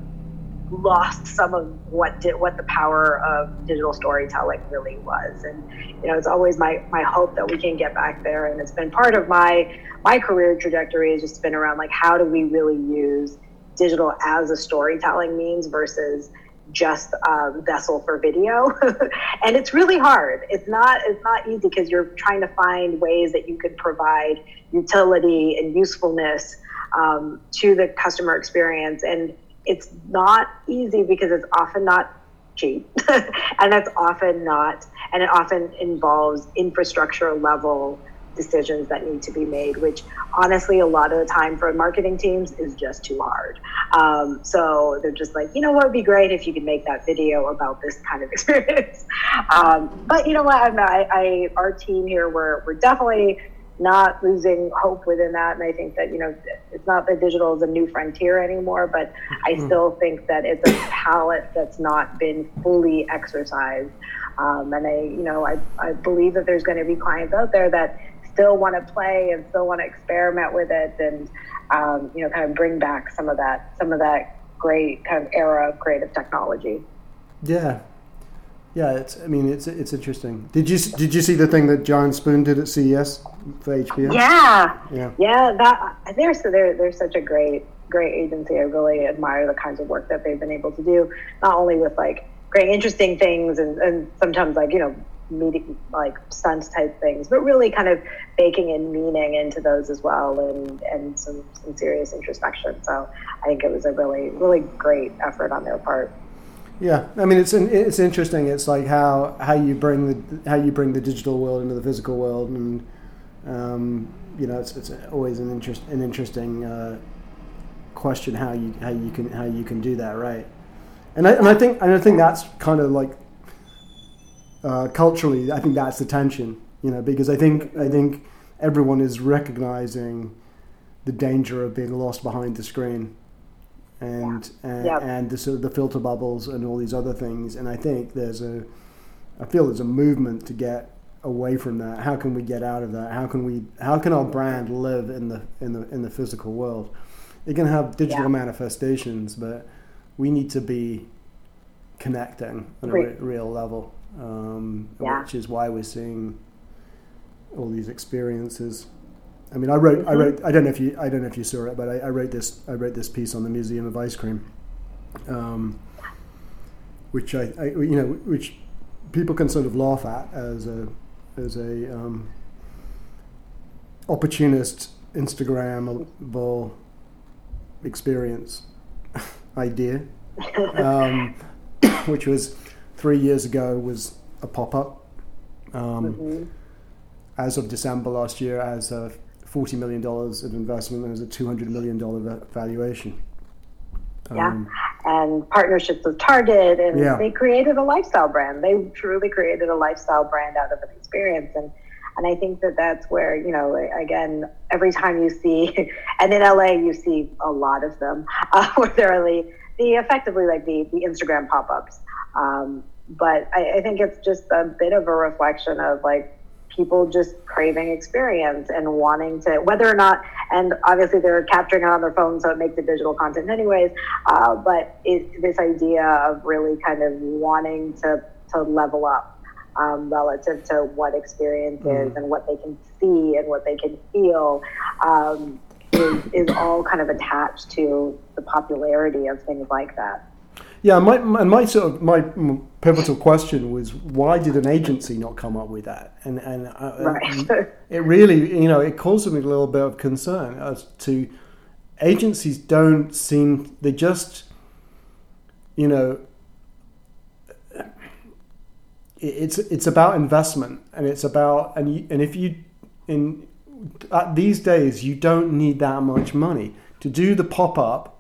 Speaker 3: lost some of what did what the power of digital storytelling really was. And you know, it's always my my hope that we can get back there. And it's been part of my my career trajectory has just been around like how do we really use digital as a storytelling means versus just a vessel for video. And it's really hard. It's not it's not easy because you're trying to find ways that you could provide utility and usefulness um, to the customer experience. And it's not easy because it's often not cheap. And that's often not and it often involves infrastructure level decisions that need to be made, which honestly, a lot of the time for marketing teams is just too hard. Um, so they're just like, you know what would be great if you could make that video about this kind of experience. um, but you know what? I'm, I, I, our team here, we're, we're definitely not losing hope within that. And I think that, you know, it's not that digital is a new frontier anymore, but I mm-hmm. still think that it's a palette that's not been fully exercised. Um, and I, you know, I, I believe that there's going to be clients out there that still want to play and still want to experiment with it and um, you know kind of bring back some of that some of that great kind of era of creative technology.
Speaker 2: Yeah. Yeah it's i mean it's it's interesting. Did you did you see the thing that Giant Spoon did at ces for hbo
Speaker 3: yeah. Yeah. Yeah that they're so they're, they're such a great great agency. I really admire the kinds of work that they've been able to do not only with like great interesting things and, and sometimes like you know meeting like stunt type things, but really kind of baking in meaning into those as well and, and some, some serious introspection. So I think it was a really, really great effort on their part.
Speaker 2: Yeah, I mean it's it's interesting. It's like how, how you bring the how you bring the digital world into the physical world, and um, you know it's, it's always an interest an interesting uh, question how you how you can how you can do that right. And I, and I think and I think that's kind of like uh, culturally, I think that's the tension, you know, because I think I think everyone is recognizing the danger of being lost behind the screen, and yeah. and, yep. and the sort of the filter bubbles and all these other things. And I think there's a, I feel there's a movement to get away from that. How can we get out of that? How can we? How can our brand live in the in the in the physical world? It can have digital yeah. manifestations, but we need to be connecting on a re- real level um, yeah. which is why we're seeing all these experiences. I mean, I wrote, mm-hmm. I wrote, I don't know if you, I don't know if you saw it, but I, I wrote this, I wrote this piece on the Museum of Ice Cream, um, which I, I, you know, which people can sort of laugh at as a, as a um, opportunist Instagrammable experience idea, um, which was three years ago was a pop up. Um, mm-hmm. As of December last year, as a $40 million of investment, and as a $200 million valuation.
Speaker 3: Yeah, um, and partnerships with Target, and yeah. they created a lifestyle brand. They truly created a lifestyle brand out of an experience, and and I think that that's where you know again every time you see, and in LA you see a lot of them uh, where they're the, the effectively like the the Instagram pop ups. Um, but I, I think it's just a bit of a reflection of like people just craving experience and wanting to whether or not and obviously they're capturing it on their phone so it makes it digital content anyways uh, but it, this idea of really kind of wanting to to level up um, relative to what experience mm. is and what they can see and what they can feel um, is, is all kind of attached to the popularity of things like that
Speaker 2: yeah, my, and my sort of my pivotal question was why did an agency not come up with that? And and uh, right. it really, you know, it caused me a little bit of concern as to agencies don't seem they just, you know, it's it's about investment and it's about and you, and if you in at these days you don't need that much money to do the pop up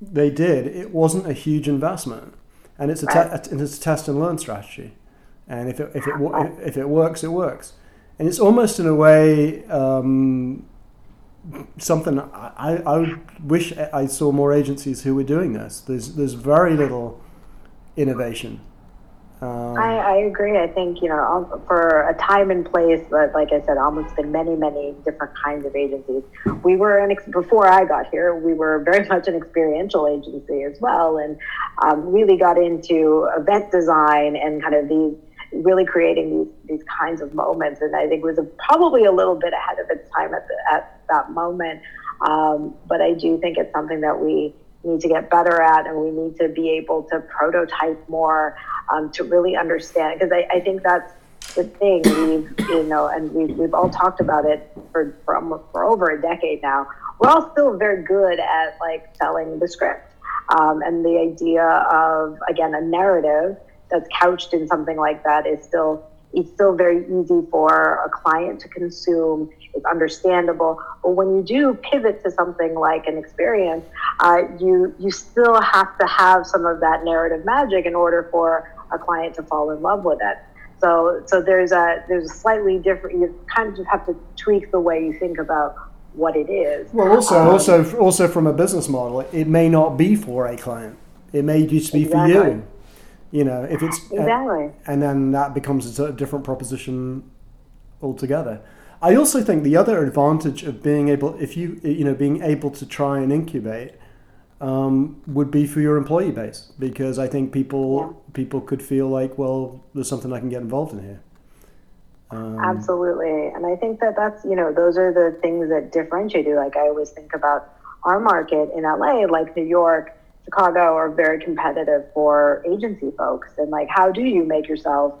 Speaker 2: they did, it wasn't a huge investment, and it's a, te- it's a test and learn strategy. And if it if it if it works, it works. And it's almost in a way um, something I, I wish I saw more agencies who were doing this. There's there's very little innovation
Speaker 3: um, I, I, agree. I think you know for a time and place, but like I said, almost been many, many different kinds of agencies. We were an ex- before I got here, we were very much an experiential agency as well, and um, really got into event design and kind of these really creating these these kinds of moments. And I think was a, probably a little bit ahead of its time at the, at that moment. Um, but I do think it's something that we need to get better at, and we need to be able to prototype more um, to really understand. Because I, I think that's the thing we've you know, and we've we've all talked about it for for, almost, for over a decade now. We're all still very good at like selling the script, um, and the idea of again a narrative that's couched in something like that is still it's still very easy for a client to consume. It's understandable, but when you do pivot to something like an experience, uh, you you still have to have some of that narrative magic in order for a client to fall in love with it. So so there's a there's a slightly different. You kind of just have to tweak the way you think about what it is.
Speaker 2: Well, also um, also also from a business model, it may not be for a client. It may just be exactly. for you. You know, if it's
Speaker 3: exactly,
Speaker 2: and then that becomes a different proposition altogether. I also think the other advantage of being able, if you you know, being able to try and incubate, um, would be for your employee base because I think people people could feel like, well, there's something I can get involved in here.
Speaker 3: Um, Absolutely, and I think that that's you know those are the things that differentiate you. Like I always think about our market in LA, like New York Chicago are very competitive for agency folks. And like, how do you make yourself,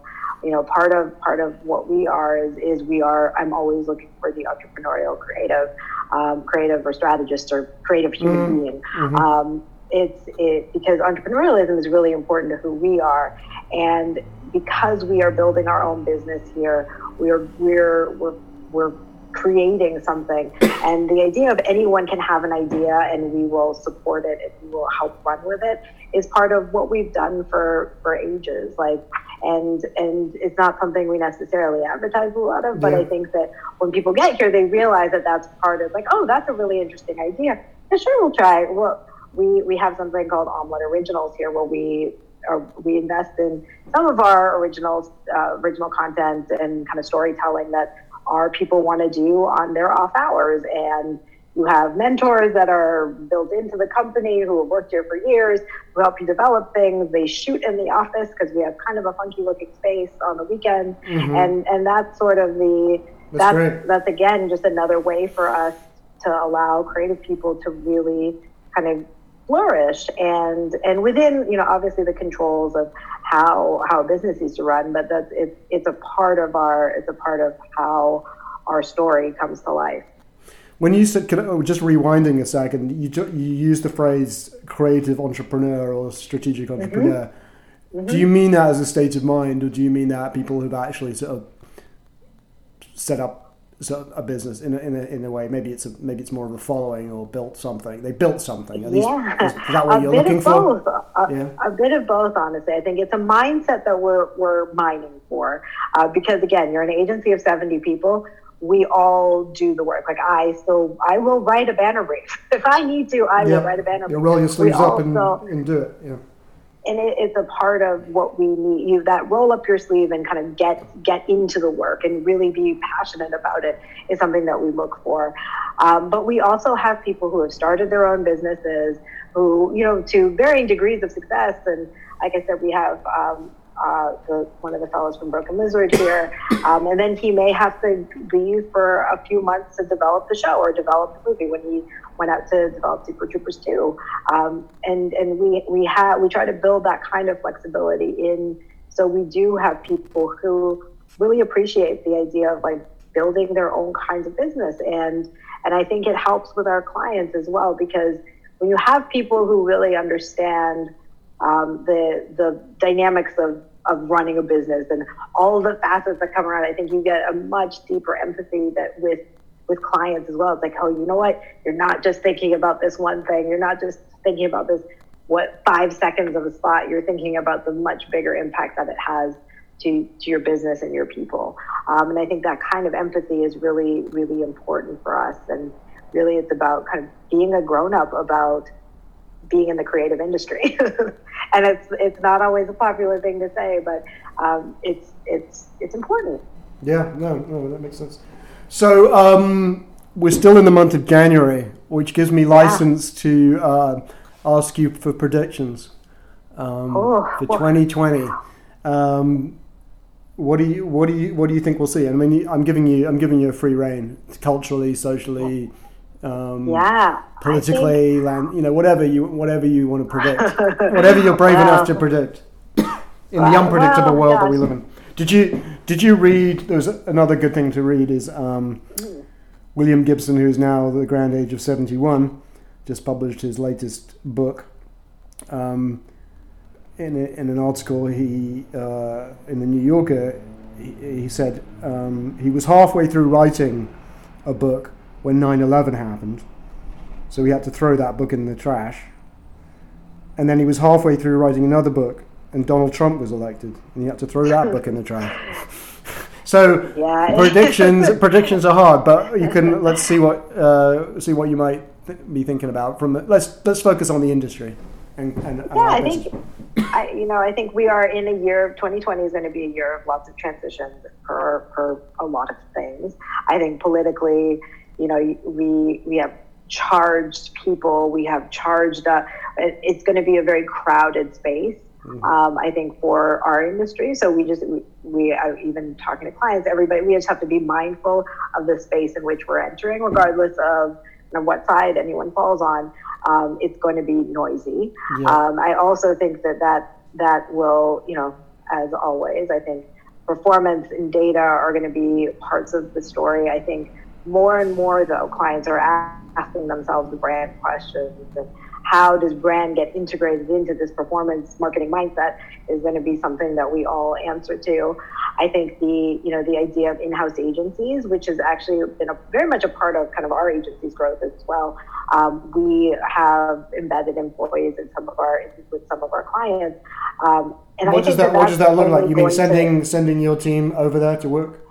Speaker 3: you know, part of part of what we are is, is we are. I'm always looking for the entrepreneurial, creative, um, creative or strategist or creative human mm-hmm. being. Mm-hmm. Um, it's it because entrepreneurialism is really important to who we are, and because we are building our own business here, we're we're we're we're creating something. And the idea of anyone can have an idea and we will support it and we will help run with it is part of what we've done for, for ages. Like, and and it's not something we necessarily advertise a lot of, but yeah. I think that when people get here, they realize that that's part of like, oh, that's a really interesting idea. Yeah, sure, we'll try. Well, we we have something called Omelet Originals here, where we are, we invest in some of our originals, uh, original content and kind of storytelling that our people want to do on their off hours. And you have mentors that are built into the company who have worked here for years, who help you develop things. They shoot in the office because we have kind of a funky looking space on the weekend. Mm-hmm. And, and that's sort of the, that's, that's, that's again just another way for us to allow creative people to really kind of flourish and and within you know obviously the controls of how how business used to run but that's it's it's a part of our it's a part of how our story comes to life
Speaker 2: when you said oh, just rewinding a second you you used the phrase creative entrepreneur or strategic mm-hmm. entrepreneur mm-hmm. Mm-hmm. do you mean that as a state of mind or do you mean that people who've actually sort of set up so a business in a, in a, in a way. Maybe it's a, maybe it's more of a following or built something. They built something. At least, yeah, is, that what a you're looking for?
Speaker 3: A, yeah. a bit of both. Honestly, I think it's a mindset that we're we're mining for uh, because again, you're an agency of seventy people. We all do the work. Like I still, I will write a banner brief if I need to. I will write a banner.
Speaker 2: You roll your sleeves we up and, and do it. Yeah
Speaker 3: and it, it's a part of what we need you that roll up your sleeve and kind of get get into the work and really be passionate about it is something that we look for um, but we also have people who have started their own businesses who you know to varying degrees of success and like i said we have um, uh, the, one of the fellows from Broken Lizard here, um, and then he may have to leave for a few months to develop the show or develop the movie when he went out to develop Super Troopers 2. Um, and and we we have we try to build that kind of flexibility in. So we do have people who really appreciate the idea of like building their own kinds of business, and and I think it helps with our clients as well because when you have people who really understand um, the the dynamics of of running a business and all the facets that come around, I think you get a much deeper empathy that with with clients as well. It's like, oh, you know what? You're not just thinking about this one thing. You're not just thinking about this what five seconds of a spot. You're thinking about the much bigger impact that it has to to your business and your people. Um, and I think that kind of empathy is really really important for us. And really, it's about kind of being a grown up about being in the creative industry. and it's it's not always a popular thing to say, but um, it's it's it's important.
Speaker 2: Yeah, no, no, that makes sense. So um, we're still in the month of January, which gives me license yeah. to uh, ask you for predictions um, oh, for 2020. Um, what do you what do you what do you think we'll see? I mean, I'm giving you I'm giving you a free reign culturally, socially, Um,
Speaker 3: yeah.
Speaker 2: Politically, land, you know, whatever you whatever you want to predict, whatever you're brave enough to predict in the unpredictable
Speaker 3: well,
Speaker 2: world
Speaker 3: yeah.
Speaker 2: that we live in. Did you did you read? There's another good thing to read is um, William Gibson, who's now the grand age of 71, just published his latest book. Um, in, a, in an article, he uh, in the New Yorker, he, he said um, he was halfway through writing a book when 9/11 happened, so he had to throw that book in the trash. And then he was halfway through writing another book, and Donald Trump was elected, and he had to throw that book in the trash. So
Speaker 3: Yeah.
Speaker 2: predictions predictions are hard, but you can let's see what uh, see what you might th- be thinking about from the, let's let's focus on the industry and, and, and
Speaker 3: Yeah, I
Speaker 2: business.
Speaker 3: think, I, you know, I think we are in a year. of 2020 is going to be a year of lots of transitions for for a lot of things. I think politically, you know, we we have charged people. We have charged. Uh, it's going to be a very crowded space. Um, I think for our industry, so we just we, we are even talking to clients. Everybody, we just have to be mindful of the space in which we're entering, regardless of you know, what side anyone falls on. Um, it's going to be noisy.
Speaker 2: Yeah.
Speaker 3: Um, I also think that, that that will, you know, as always, I think performance and data are going to be parts of the story. I think more and more, though, clients are asking themselves the brand questions and how does brand get integrated into this performance marketing mindset is going to be something that we all answer to. I think the you know the idea of in-house agencies, which has actually been a, very much a part of kind of our agency's growth as well. Um, we have embedded employees in some of our with some of our clients. Um, and I
Speaker 2: What does
Speaker 3: think
Speaker 2: that What does that look like? You mean
Speaker 3: going to-
Speaker 2: sending sending your team over there to work?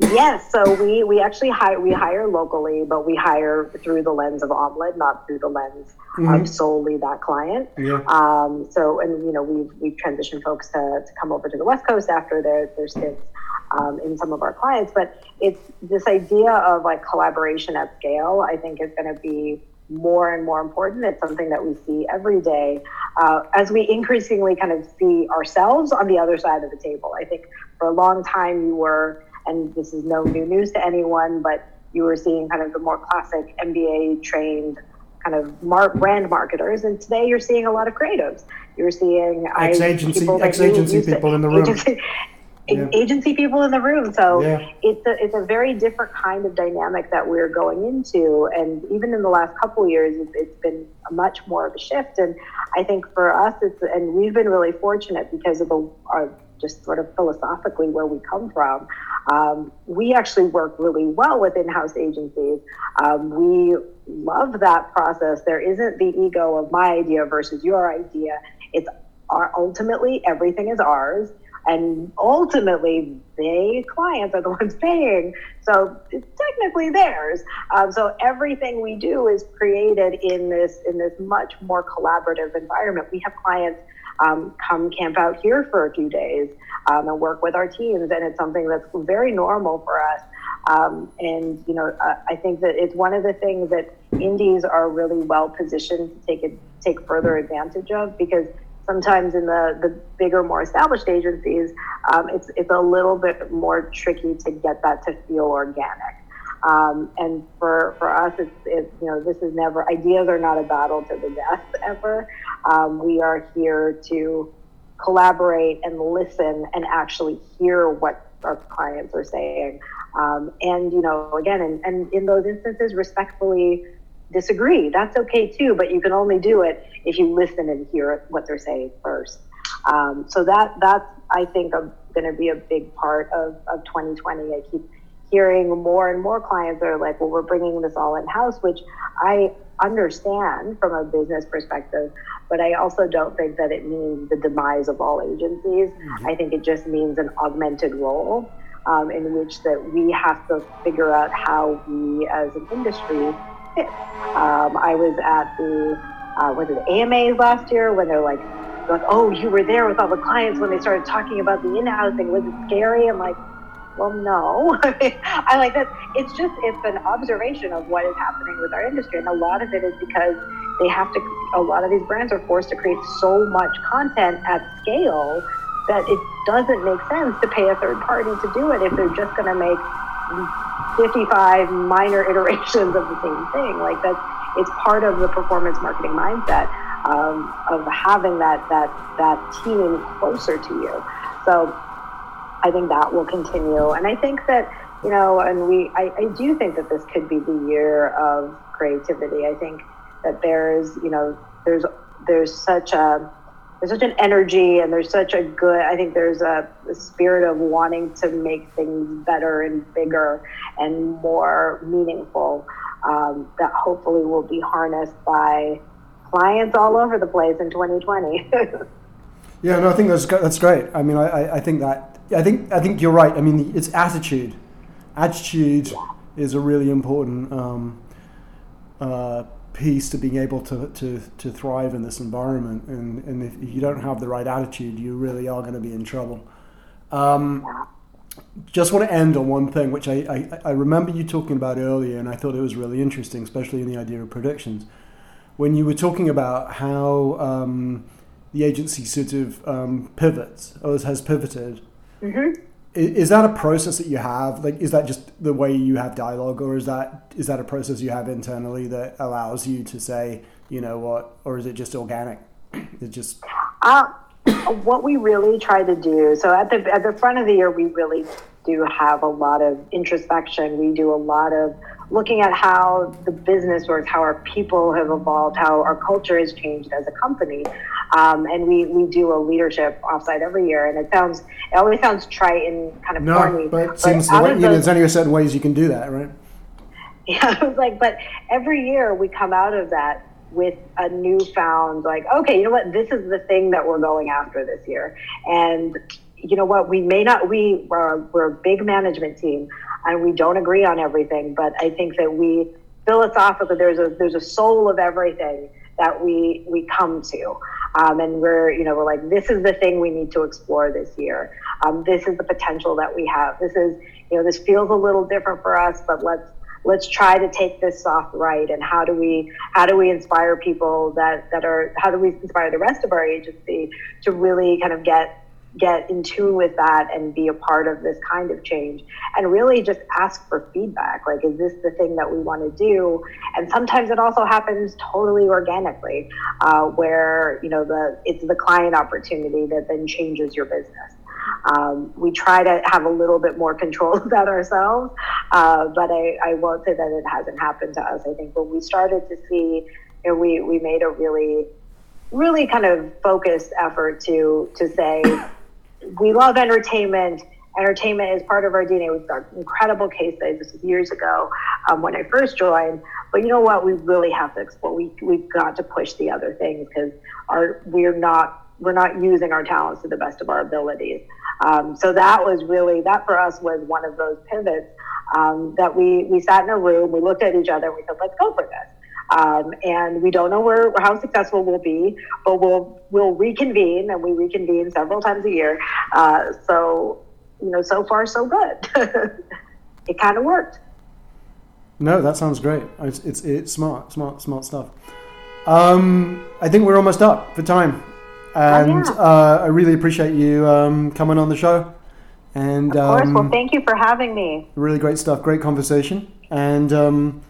Speaker 3: Yes, so we, we actually hire we hire locally, but we hire through the lens of Omelet, not through the lens of solely that client.
Speaker 2: Yeah.
Speaker 3: Um, so and you know we've we've transitioned folks to, to come over to the West Coast after their their stints um, in some of our clients, but it's this idea of like collaboration at scale. I think is going to be more and more important. It's something that we see every day uh, as we increasingly kind of see ourselves on the other side of the table. I think for a long time you were, and this is no new news to anyone, but you were seeing kind of the more classic MBA trained kind of mar- brand marketers, and today you're seeing a lot of creatives. You're seeing
Speaker 2: Ex-agency-
Speaker 3: people
Speaker 2: ex-agency people in the room.
Speaker 3: Agency,
Speaker 2: Yeah.
Speaker 3: agency people in the room. So
Speaker 2: Yeah.
Speaker 3: it's a it's a very different kind of dynamic that we're going into, and even in the last couple of years, it's, it's been a much more of a shift. And I think for us, it's and we've been really fortunate because of the our just sort of philosophically where we come from. Um, we actually work really well with in-house agencies. Um, we love that process. There isn't the ego of my idea versus your idea. It's our, ultimately everything is ours and ultimately they clients are the ones paying so it's technically theirs um, so everything we do is created in this in this much more collaborative environment we have clients um, come camp out here for a few days um, and work with our teams and it's something that's very normal for us um, and you know uh, i think that it's one of the things that indies are really well positioned to take it take further advantage of because sometimes in the, the bigger, more established agencies, um, it's, it's a little bit more tricky to get that to feel organic. Um, and for, for us, it's, it's, you know, this is never, ideas are not a battle to the death ever. Um, we are here to collaborate and listen and actually hear what our clients are saying. Um, and, you know, again, and, and in those instances, respectfully disagree. That's okay too, but you can only do it if you listen and hear what they're saying first. Um, so that that's I think going to be a big part of, of 2020. I keep hearing more and more clients are like, well, we're bringing this all in house, which I understand from a business perspective, but I also don't think that it means the demise of all agencies. I think it just means an augmented role. Um, in which that we have to figure out how we as an industry fit. Um, I was at the uh, was it AMAs last year when they're like, like, oh, you were there with all the clients when they started talking about the in-housing. Was it scary? I'm like, well, no. I like that. It's just it's an observation of what is happening with our industry, and a lot of it is because they have to. A lot of these brands are forced to create so much content at scale that it doesn't make sense to pay a third party to do it if they're just going to make 55 minor iterations of the same thing. Like that's it's part of the performance marketing mindset um, of having that that that team closer to you. So I think that will continue, and I think that you know, and we I, I do think that this could be the year of creativity. I think that there's you know there's there's such a there's such an energy and there's such a good i think there's a, a, spirit of wanting to make things better and bigger and more meaningful um, that hopefully will be harnessed by clients all over the place in 2020
Speaker 2: yeah no i think that's that's great. I mean i i think that i think i think you're right. I mean it's attitude. Attitude is a really important um, uh, piece to being able to, to, to thrive in this environment. And, and if you don't have the right attitude, you really are going to be in trouble. Um, just want to end on one thing, which I, I, I, remember you talking about earlier, and I thought it was really interesting, especially in the idea of predictions. When you were talking about how um, the agency sort of um, pivots, or has pivoted, mm-hmm is that a process that you have? Like is that just the way you have dialogue or is that is that a process you have internally that allows you to say you know what or is it just organic? It just
Speaker 3: uh, what we really try to do so at the at the front of the year we really do have a lot of introspection. We do a lot of looking at how the business works how our people have evolved how our culture has changed as a company. Um, and we, we do a leadership offsite every year, and it sounds it always sounds trite and kind of
Speaker 2: no,
Speaker 3: corny.
Speaker 2: but it seems the way, you know, certain ways you can do that, right?
Speaker 3: Yeah, I was like, but every year we come out of that with a newfound like, okay, you know what, this is the thing that we're going after this year, and you know what, we may not we we're, we're a big management team, and we don't agree on everything, but I think that we philosophically there's a there's a soul of everything that we we come to. Um, and we're you know we're like this is the thing we need to explore this year. Um, this is the potential that we have. This is you know this feels a little different for us but let's let's try to take this soft right. And how do we how do we inspire people that that are how do we inspire the rest of our agency to really kind of get get in tune with that and be a part of this kind of change and really just ask for feedback. Like is this the thing that we want to do? And sometimes it also happens totally organically uh, where you know the it's the client opportunity that then changes your business. Um, we try to have a little bit more control that ourselves uh, but I, I won't say that it hasn't happened to us. I think when we started to see you know, we, we made a really really kind of focused effort to to say we love entertainment. Entertainment is part of our DNA. We've got incredible case studies. Years ago um, when I first joined. But you know what? We really have to explore. We we've got to push the other things because our we're not we're not using our talents to the best of our abilities. Um, so that was really that for us was one of those pivots um, that we we sat in a room, we looked at each other, and we said, let's go for this. Um, and we don't know where how successful we'll be, but we'll we'll reconvene, and we reconvene several times a year. Uh, so you know, so far so good. it kind of worked.
Speaker 2: No, that sounds great. It's, it's it's smart, smart, smart stuff. Um, I think we're almost up for time, and oh, yeah. uh, I really appreciate you um, coming on the show. And
Speaker 3: of course, well, um, thank you for having me.
Speaker 2: Really great stuff, great conversation, and um,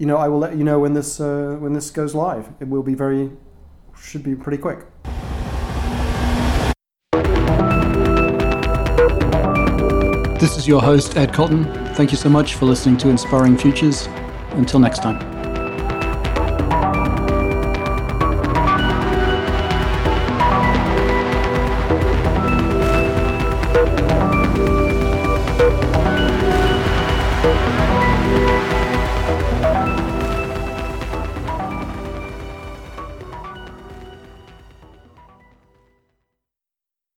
Speaker 2: you know, I will let you know when this uh, when this goes live. It will be very, should be pretty quick.
Speaker 1: This is your host, Ed Cotton. Thank you so much for listening to Inspiring Futures. Until next time.